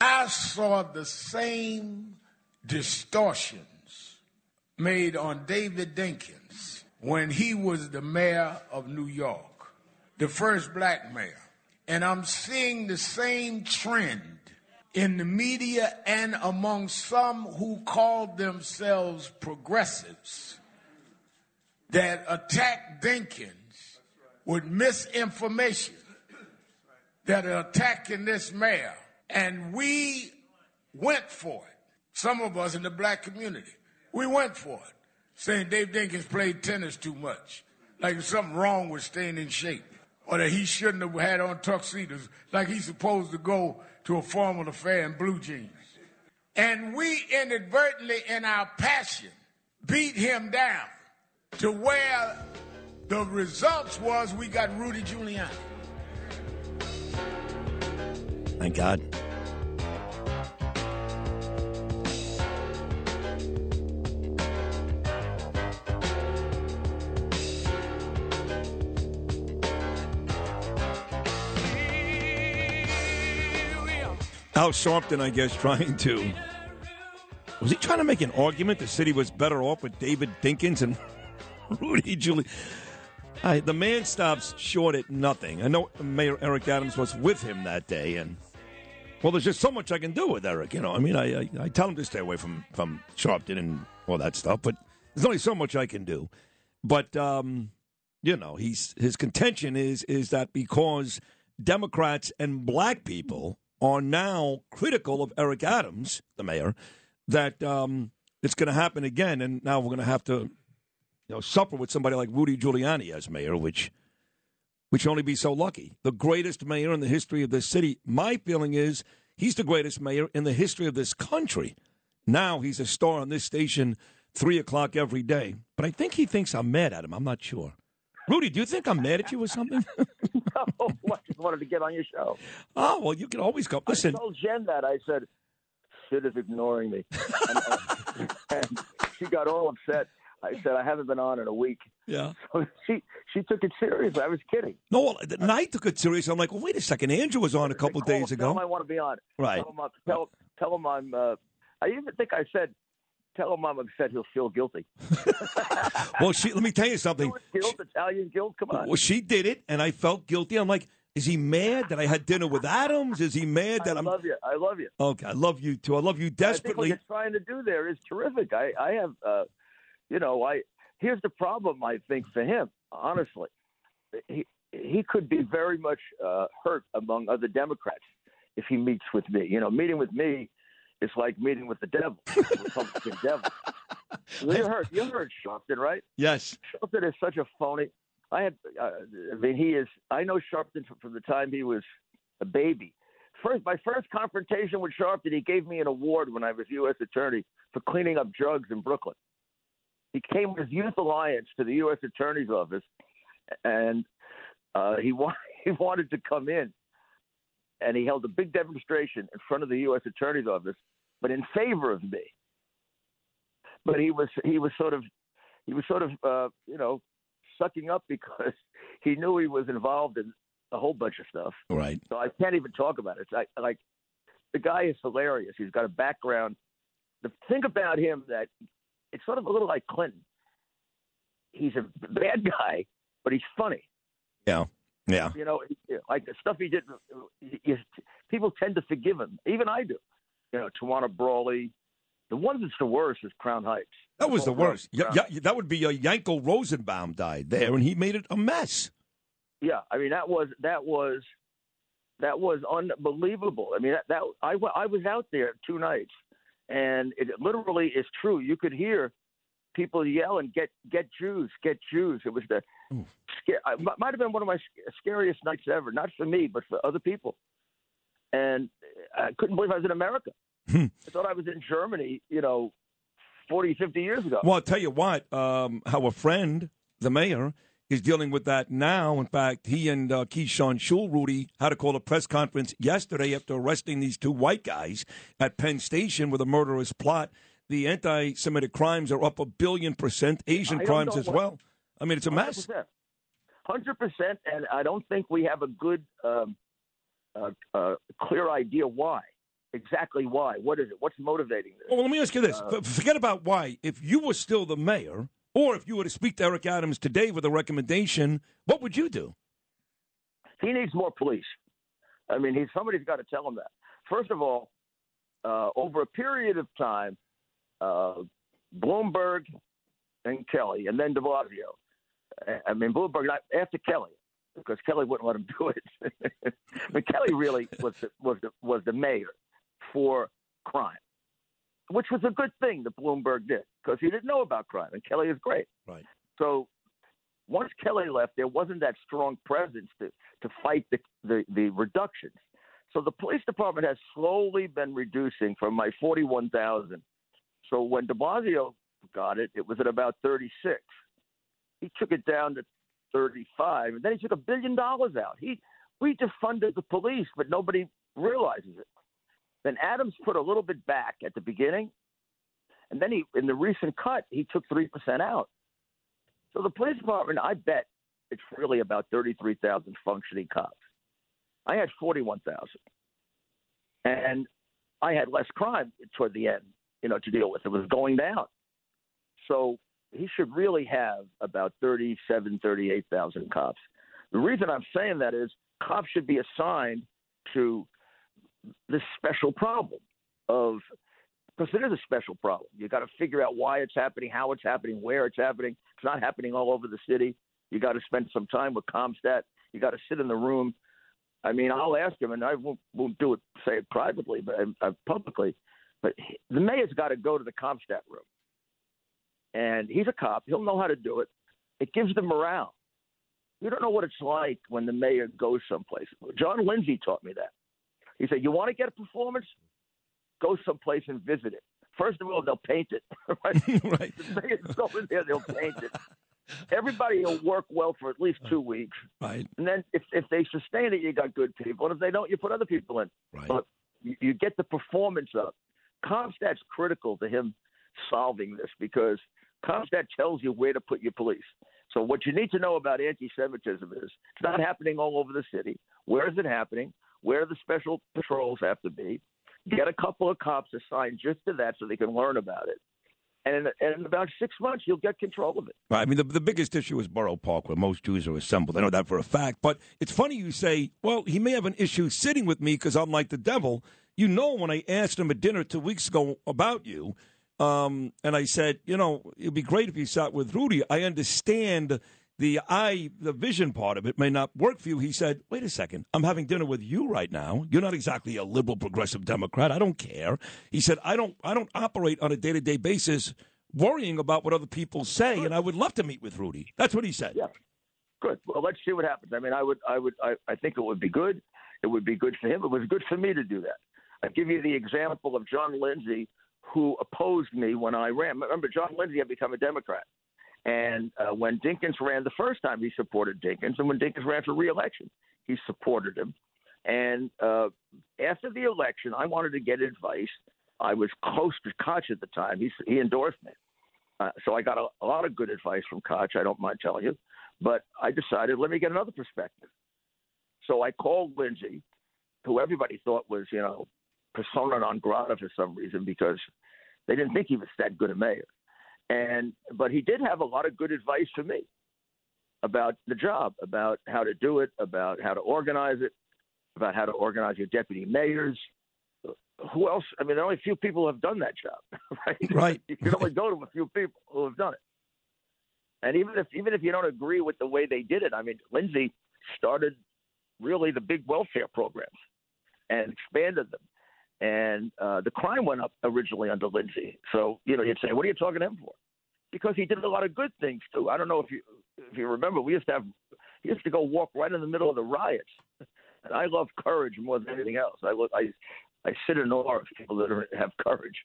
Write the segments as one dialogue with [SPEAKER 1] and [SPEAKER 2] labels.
[SPEAKER 1] I saw the same distortions made on David Dinkins when he was the mayor of New York, the first black mayor. And I'm seeing the same trend in the media and among some who called themselves progressives that attack Dinkins with misinformation that are attacking this mayor and we went for it. Some of us in the black community, we went for it, saying Dave Dinkins played tennis too much, like something wrong with staying in shape, or that he shouldn't have had on tuxedos, like he's supposed to go to a formal affair in blue jeans. And we inadvertently, in our passion, beat him down to where the results was we got Rudy Giuliani.
[SPEAKER 2] Thank God. Al Sharpton, I guess, trying to. Was he trying to make an argument the city was better off with David Dinkins and Rudy Giuliani? The man stops short at nothing. I know Mayor Eric Adams was with him that day, and well, there's just so much I can do with Eric. You know, I mean, I, I, I tell him to stay away from from Sharpton and all that stuff, but there's only so much I can do. But um, you know, he's his contention is is that because Democrats and black people are now critical of Eric Adams, the mayor, that um, it's going to happen again, and now we're going to have to you know, suffer with somebody like Rudy Giuliani as mayor, which should only be so lucky. The greatest mayor in the history of this city. My feeling is he's the greatest mayor in the history of this country. Now he's a star on this station three o'clock every day. But I think he thinks I'm mad at him. I'm not sure. Rudy, do you think I'm mad at you or something?
[SPEAKER 3] no, I just wanted to get on your show.
[SPEAKER 2] Oh well, you can always come. Listen,
[SPEAKER 3] I told Jen that I said, "Sid is ignoring me," and, uh, and she got all upset. I said I haven't been on in a week.
[SPEAKER 2] Yeah.
[SPEAKER 3] So she she took it serious. I was kidding.
[SPEAKER 2] No, well, the night took it serious. I'm like, well, wait a second. Andrew was on a couple days ago.
[SPEAKER 3] him I want to be on.
[SPEAKER 2] Right.
[SPEAKER 3] Tell him, I'm- tell, tell him I'm. Uh, I even think I said, tell him I'm upset. He'll feel guilty.
[SPEAKER 2] well, she. Let me tell you something.
[SPEAKER 3] Guilt, Italian guilt. Come on.
[SPEAKER 2] Well, she did it, and I felt guilty. I'm like, is he mad that I had dinner with Adams? Is he mad that
[SPEAKER 3] I
[SPEAKER 2] am I
[SPEAKER 3] love you. I love you.
[SPEAKER 2] Okay, I love you too. I love you desperately.
[SPEAKER 3] what you're trying to do there is terrific. I, I have, uh, you know, I here's the problem. I think for him, honestly, he he could be very much uh, hurt among other Democrats if he meets with me. You know, meeting with me is like meeting with the devil, the Republican devil. You heard, you heard Sharpton, right?
[SPEAKER 2] Yes.
[SPEAKER 3] Sharpton is such a phony. I had, uh, I mean, he is. I know Sharpton from, from the time he was a baby. First, my first confrontation with Sharpton, he gave me an award when I was U.S. attorney for cleaning up drugs in Brooklyn. He came with Youth Alliance to the U.S. Attorney's office, and uh, he wa- he wanted to come in, and he held a big demonstration in front of the U.S. Attorney's office, but in favor of me. But he was he was sort of he was sort of uh, you know sucking up because he knew he was involved in a whole bunch of stuff.
[SPEAKER 2] Right.
[SPEAKER 3] So I can't even talk about it. It's I, like the guy is hilarious. He's got a background. The thing about him that it's sort of a little like Clinton. He's a bad guy, but he's funny.
[SPEAKER 2] Yeah. Yeah.
[SPEAKER 3] You know, like the stuff he did. People tend to forgive him. Even I do. You know, Tawana Brawley. The one that's the worst is Crown Heights.
[SPEAKER 2] That was the worst. Yeah, yeah, that would be uh, Yankel Rosenbaum died there, and he made it a mess.
[SPEAKER 3] Yeah, I mean that was that was that was unbelievable. I mean that, that I I was out there two nights, and it literally is true. You could hear people yelling, "Get get Jews, get Jews!" It was the scare. Might have been one of my scariest nights ever. Not for me, but for other people. and I couldn't believe I was in America.
[SPEAKER 2] Hmm.
[SPEAKER 3] I thought I was in Germany, you know, 40, 50 years ago.
[SPEAKER 2] Well, I'll tell you what, um, how a friend, the mayor, is dealing with that now. In fact, he and uh, Keechant Sewell, Rudy, had to call a press conference yesterday after arresting these two white guys at Penn Station with a murderous plot. The anti Semitic crimes are up a billion percent, Asian crimes as
[SPEAKER 3] what-
[SPEAKER 2] well. I mean, it's a mess.
[SPEAKER 3] 100%. 100%, and I don't think we have a good, um, uh, uh, clear idea why. Exactly why. What is it? What's motivating this?
[SPEAKER 2] Well, let me ask you this.
[SPEAKER 3] Uh,
[SPEAKER 2] Forget about why. If you were still the mayor, or if you were to speak to Eric Adams today with a recommendation, what would you do?
[SPEAKER 3] He needs more police. I mean, he's, somebody's got to tell him that. First of all, uh, over a period of time, uh, Bloomberg and Kelly, and then De Blasio. I- mean, Bloomberg after Kelly, because Kelly wouldn't let him do it. but Kelly really was the, was the, was the mayor for crime, which was a good thing that Bloomberg did because he didn't know about crime, and Kelly is great.
[SPEAKER 2] Right.
[SPEAKER 3] So once Kelly left, there wasn't that strong presence to to fight the the, the reductions. So the police department has slowly been reducing from my forty one thousand. So when De Blasio got it, it was at about thirty six. He took it down to thirty five, and then he took a billion dollars out. He we defunded the police, but nobody realizes it. Then Adams put a little bit back at the beginning, and then he in the recent cut he took three percent out. So the police department, I bet it's really about 33,000 functioning cops. I had 41,000. And I had less crime toward the end, you know, to deal with. It was going down. So he should really have about 37, 38,000 cops. The reason I'm saying that is cops should be assigned to this special problem of because it is a special problem. You got to figure out why it's happening, how it's happening, where it's happening. It's not happening all over the city. You got to spend some time with CompStat. You got to sit in the room. I mean, I'll ask him, and I won't, won't do it, say it privately, but uh, publicly. But he- the mayor's got to go to the CompStat room, and he's a cop. He'll know how to do it. It gives them morale. You don't know what it's like when the mayor goes someplace. John Lindsay taught me that. He said, "You want to get a performance? Go someplace and visit it. First of all, they'll paint it. Right?
[SPEAKER 2] right.
[SPEAKER 3] The mayor's go there, they'll paint it. Everybody will work well for at least two weeks,
[SPEAKER 2] Right.
[SPEAKER 3] and then if if they sustain it, you got good people. And if they don't, you put other people in.
[SPEAKER 2] Right.
[SPEAKER 3] But you, you get the performance up. CompStat's critical to him solving this because CompStat tells you where to put your police. So what you need to know about anti-Semitism is it's not happening all over the city. Where is it happening? Where the special patrols have to be? Get a couple of cops assigned just to that so they can learn about it. And in, and in about six months, you'll get control of it.
[SPEAKER 2] Right. I mean, the, the biggest issue is Borough Park, where most Jews are assembled. I know that for a fact. But it's funny you say, well, he may have an issue sitting with me because I'm like the devil. You know, when I asked him at dinner two weeks ago about you, um, and I said, you know, it'd be great if you sat with Rudy. I understand the eye, the vision part of it may not work for you. He said, wait a second, I'm having dinner with you right now. You're not exactly a liberal progressive Democrat. I don't care. He said, I don't, I don't operate on a day to day basis worrying about what other people say, and I would love to meet with Rudy. That's what he said.
[SPEAKER 3] Yeah. Good. Well, let's see what happens. I mean, I would, I would, I, I think it would be good. It would be good for him. It was good for me to do that. I give you the example of John Lindsay, who opposed me when I ran. Remember, John Lindsay had become a Democrat, and uh, when Dinkins ran the first time, he supported Dinkins, and when Dinkins ran for reelection, he supported him. And uh, after the election, I wanted to get advice. I was close to Koch at the time. He he endorsed me, uh, so I got a, a lot of good advice from Koch. I don't mind telling you. But I decided, let me get another perspective. So I called Lindsay, who everybody thought was, you know, persona non grata for some reason because they didn't think he was that good a mayor. And but he did have a lot of good advice for me about the job, about how to do it, about how to organize it, about how to organize your deputy mayors. Who else? I mean, there are only a few people who have done that job, right?
[SPEAKER 2] Right.
[SPEAKER 3] You can only go to a few people who have done it. And even if even if you don't agree with the way they did it, I mean, Lindsay started really the big welfare programs and expanded them. And uh, the crime went up originally under Lindsay. So you know, you'd say, "What are you talking to him for?" Because he did a lot of good things too. I don't know if you if you remember, we used to have he used to go walk right in the middle of the riots And I love courage more than anything else. I I, I sit in awe of people that are, have courage.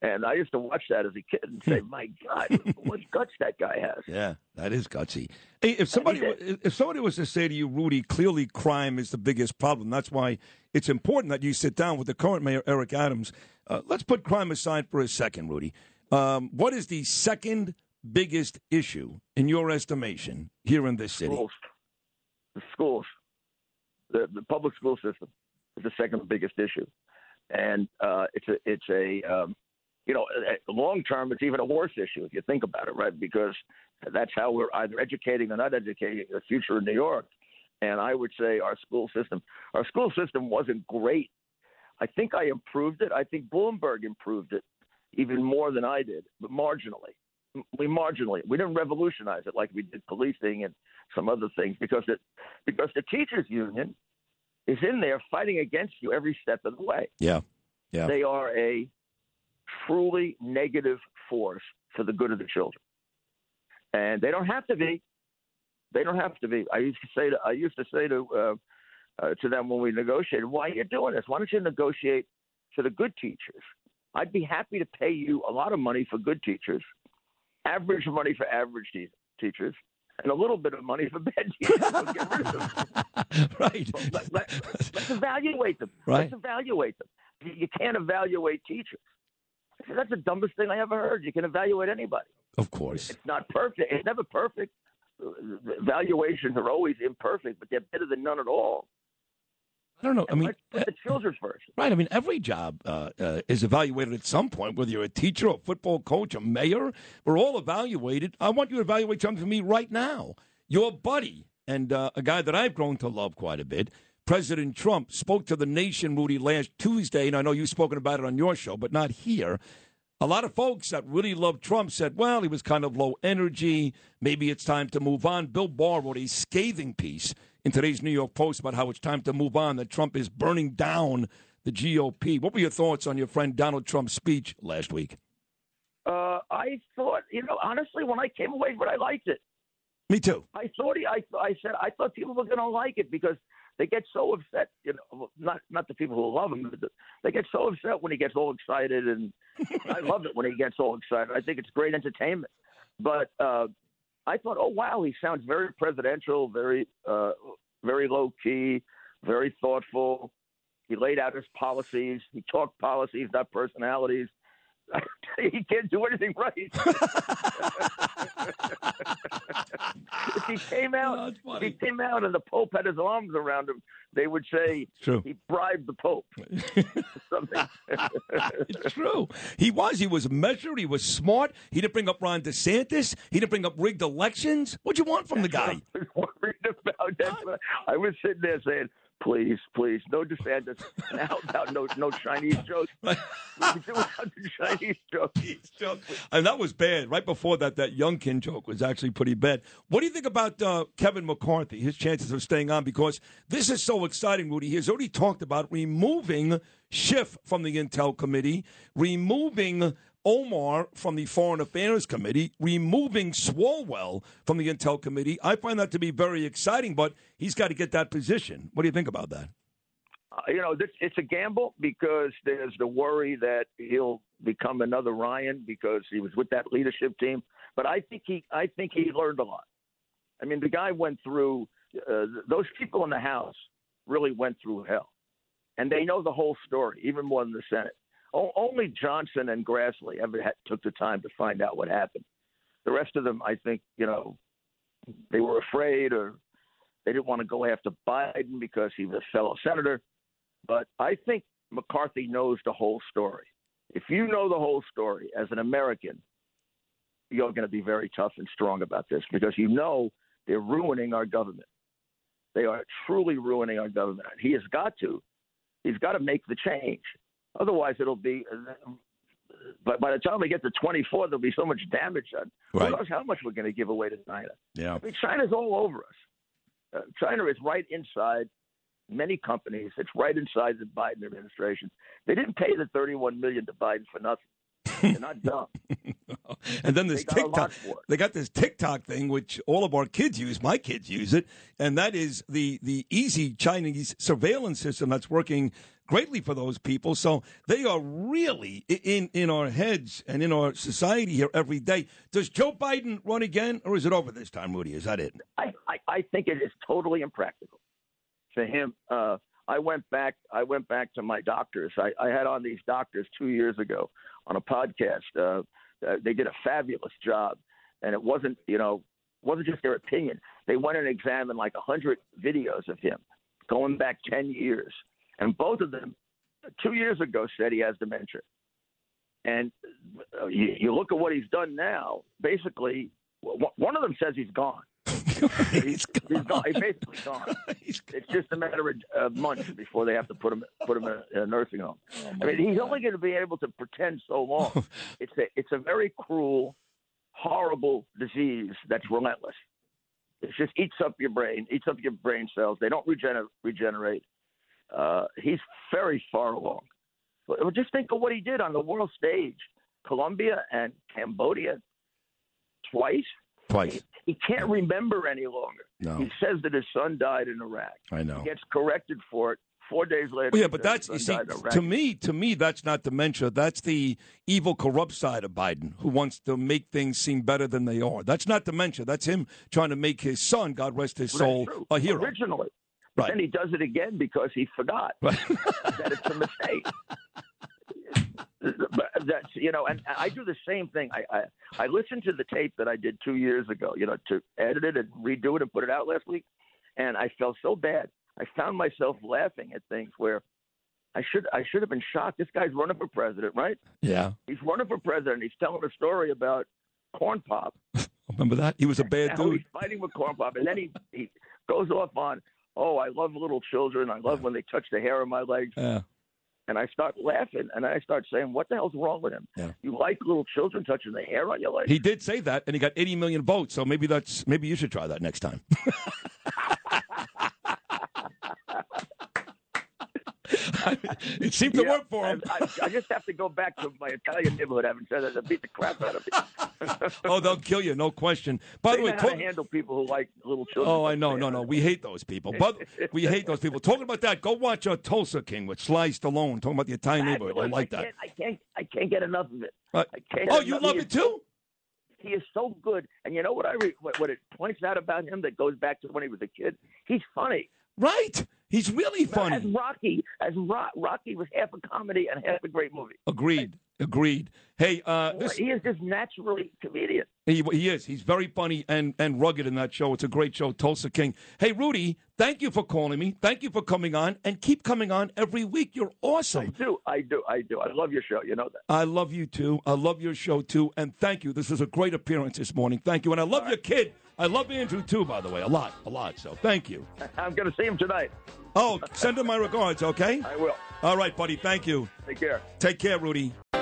[SPEAKER 3] And I used to watch that as a kid and say, "My God, what guts that guy has!"
[SPEAKER 2] Yeah, that is gutsy. Hey, if somebody if somebody was to say to you, Rudy, clearly crime is the biggest problem. That's why it's important that you sit down with the current mayor, Eric Adams. Uh, let's put crime aside for a second, Rudy. Um, what is the second biggest issue in your estimation here in this city?
[SPEAKER 3] Schools. The schools, the the public school system is the second biggest issue, and uh, it's a it's a um, you know, long term, it's even a worse issue if you think about it, right? Because that's how we're either educating or not educating the future of New York. And I would say our school system, our school system wasn't great. I think I improved it. I think Bloomberg improved it even more than I did, but marginally. We marginally. We didn't revolutionize it like we did policing and some other things because it because the teachers union is in there fighting against you every step of the way.
[SPEAKER 2] Yeah. Yeah.
[SPEAKER 3] They are a truly negative force for the good of the children. And they don't have to be. They don't have to be. I used to say to I used to say to uh, uh, to them when we negotiated, "Why are you doing this? Why don't you negotiate for the good teachers? I'd be happy to pay you a lot of money for good teachers, average money for average te- teachers, and a little bit of money for bad teachers.
[SPEAKER 2] right.
[SPEAKER 3] Let, let, let's evaluate them.
[SPEAKER 2] Right.
[SPEAKER 3] Let's evaluate them. You can't evaluate teachers. That's the dumbest thing I ever heard. You can evaluate anybody.
[SPEAKER 2] Of course.
[SPEAKER 3] It's not perfect. It's never perfect. Evaluations are always imperfect, but they're better than none at all.
[SPEAKER 2] I don't know. I mean,
[SPEAKER 3] put the children first.
[SPEAKER 2] right. I mean, every job uh, uh, is evaluated at some point, whether you're a teacher, a football coach, a mayor. We're all evaluated. I want you to evaluate something for me right now. Your buddy and uh, a guy that I've grown to love quite a bit, President Trump, spoke to the nation, Rudy, last Tuesday, and I know you've spoken about it on your show, but not here. A lot of folks that really loved Trump said, well, he was kind of low energy. Maybe it's time to move on. Bill Barr wrote a scathing piece in today's New York Post about how it's time to move on, that Trump is burning down the GOP. What were your thoughts on your friend Donald Trump's speech last week?
[SPEAKER 3] Uh, I thought, you know, honestly, when I came away but I liked it.
[SPEAKER 2] Me too.
[SPEAKER 3] I thought he, I, I said, I thought people were going to like it because they get so upset. You know, not not the people who love him, but they get so upset when he gets all excited, and I love it when he gets all excited. I think it's great entertainment. But uh, I thought, oh wow, he sounds very presidential, very uh, very low key, very thoughtful. He laid out his policies. He talked policies, not personalities. he can't do anything right. if he came out,
[SPEAKER 2] Oh,
[SPEAKER 3] if he came out and the Pope had his arms around him, they would say
[SPEAKER 2] True.
[SPEAKER 3] he bribed the Pope. Something.
[SPEAKER 2] it's true. He was. He was measured. He was smart. He didn't bring up Ron DeSantis. He didn't bring up rigged elections. What'd you want from the guy?
[SPEAKER 3] I was worried about that. I was sitting there saying, "Please, please, no DeSantis. How about no no Chinese jokes? We can do without the Chinese jokes."
[SPEAKER 2] And that was bad. Right before that, that Youngkin joke was actually pretty bad. What do you think about uh, Kevin McCarthy, his chances of staying on? Because this is so exciting, Rudy. He's already talked about removing Schiff from the Intel Committee, removing Omar from the Foreign Affairs Committee, removing Swalwell from the Intel Committee. I find that to be very exciting, but he's got to get that position. What do you think about that?
[SPEAKER 3] Uh, you know, this, it's a gamble because there's the worry that he'll become another Ryan because he was with that leadership team. But I think he, I think he learned a lot. I mean, the guy went through. Uh, those people in the House really went through hell, and they know the whole story, even more than the Senate. O- only Johnson and Grassley ever had, took the time to find out what happened. The rest of them, I think, you know, they were afraid or they didn't want to go after Biden because he was a fellow senator. But I think McCarthy knows the whole story. If you know the whole story as an American, you're going to be very tough and strong about this because you know they're ruining our government. They are truly ruining our government. He has got to. He's got to make the change. Otherwise, it'll be. But by the time we get to 24, there'll be so much damage done.
[SPEAKER 2] Right.
[SPEAKER 3] Who knows how much we're going to give away to China?
[SPEAKER 2] Yeah.
[SPEAKER 3] I mean, China's all over us. Uh, China is right inside many companies. It's right inside the Biden administration. They didn't pay the 31 million to Biden for nothing. They're not dumb.
[SPEAKER 2] and then this
[SPEAKER 3] They
[SPEAKER 2] TikTok, they got this TikTok thing, which all of our kids use. My kids use it, and that is the the easy Chinese surveillance system that's working greatly for those people. So they are really in in our heads and in our society here every day. Does Joe Biden run again, or is it over this time, Rudy? Is that it?
[SPEAKER 3] I, I, I think it is totally impractical for him. Uh, I went back. I went back to my doctors. I, I had on these doctors two years ago on a podcast. Uh, uh, they did a fabulous job, and it wasn't you know wasn't just their opinion. They went and examined like a hundred videos of him going back ten years, and both of them two years ago said he has dementia. And uh, you, you look at what he's done now. Basically, one of them says he's gone.
[SPEAKER 2] He's
[SPEAKER 3] He's gone. He's basically gone.
[SPEAKER 2] He's
[SPEAKER 3] It's just a matter of uh, months before they have to put him put him in a nursing home. I mean, he's only going to be able to pretend so long. It's a it's a very cruel, horrible disease that's relentless. It just eats up your brain, eats up your brain cells. They don't regener- regenerate. Uh, he's very far along. But just think of what he did on the world stage, Colombia and Cambodia, twice.
[SPEAKER 2] twice.
[SPEAKER 3] He can't remember any longer.
[SPEAKER 2] No.
[SPEAKER 3] He says that his son died in Iraq.
[SPEAKER 2] I know.
[SPEAKER 3] He gets corrected for it four days later.
[SPEAKER 2] Well, yeah, but that's you see
[SPEAKER 3] son died in Iraq.
[SPEAKER 2] to me, to me, that's not dementia. That's the evil, corrupt side of Biden, who wants to make things seem better than they are. That's not dementia. That's him trying to make his son, God rest his
[SPEAKER 3] Well,
[SPEAKER 2] soul, a hero.
[SPEAKER 3] Originally.
[SPEAKER 2] Right.
[SPEAKER 3] then he does it again because he forgot
[SPEAKER 2] Right.
[SPEAKER 3] that it's a mistake. that's you know, and I do the same thing. I, I I listened to the tape that I did two years ago, you know, to edit it and redo it and put it out last week, and I felt so bad. I found myself laughing at things where I should I should have been shocked. This guy's running for president, right?
[SPEAKER 2] yeah,
[SPEAKER 3] He's running for president. He's telling a story about corn pop.
[SPEAKER 2] remember that? He was a bad dude.
[SPEAKER 3] he's fighting with corn pop, and then he he goes off on, oh, I love little children. I love when they touch the hair on my legs.
[SPEAKER 2] Yeah.
[SPEAKER 3] And I start laughing, and I start saying, what the hell's wrong with him?
[SPEAKER 2] Yeah.
[SPEAKER 3] You like little children touching the hair on your legs?
[SPEAKER 2] He did say that, and he got 80 million votes. So maybe that's maybe you should try that next time. it seemed to
[SPEAKER 3] Yeah,
[SPEAKER 2] work for him.
[SPEAKER 3] I, I, I just have to go back to my Italian neighborhood, having said that, to beat the crap out of me.
[SPEAKER 2] oh, they'll kill you, no question. By
[SPEAKER 3] they
[SPEAKER 2] the way,
[SPEAKER 3] know how to
[SPEAKER 2] talk-
[SPEAKER 3] handle people who like little children.
[SPEAKER 2] Oh, I know, no, no. We hate those people. But we hate those people. Talking about that, go watch a Tulsa King with Sly Stallone. Talking about the Italian neighborhood. I like that.
[SPEAKER 3] I can't. I can't get enough of it.
[SPEAKER 2] Uh, oh, you love it too?
[SPEAKER 3] He is so good, and you know what I re- what, what it points out about him that goes back to when he was a kid. He's funny.
[SPEAKER 2] Right. He's really funny. As.
[SPEAKER 3] Rocky, as Ro- Rocky was half a comedy and half a great movie.
[SPEAKER 2] Agreed. Agreed. Hey, uh, this,
[SPEAKER 3] he is just naturally comedian.
[SPEAKER 2] he, he is. He's very funny and, and rugged in that show. It's a great show, Tulsa King. Hey, Rudy, thank you for calling me. Thank you for coming on, and keep coming on every week. You're awesome.
[SPEAKER 3] I do, I do, I do. I love your show. You know that.
[SPEAKER 2] I love you too. I love your show too, and thank you. This is a great appearance this morning. Thank you, and I love your kid. I love Andrew too, by the way, a lot, a lot. So thank you.
[SPEAKER 3] I'm going to see him tonight.
[SPEAKER 2] Oh, send him my regards, okay?
[SPEAKER 3] I will.
[SPEAKER 2] All right, buddy. Thank you.
[SPEAKER 3] Take care.
[SPEAKER 2] Take care, Rudy.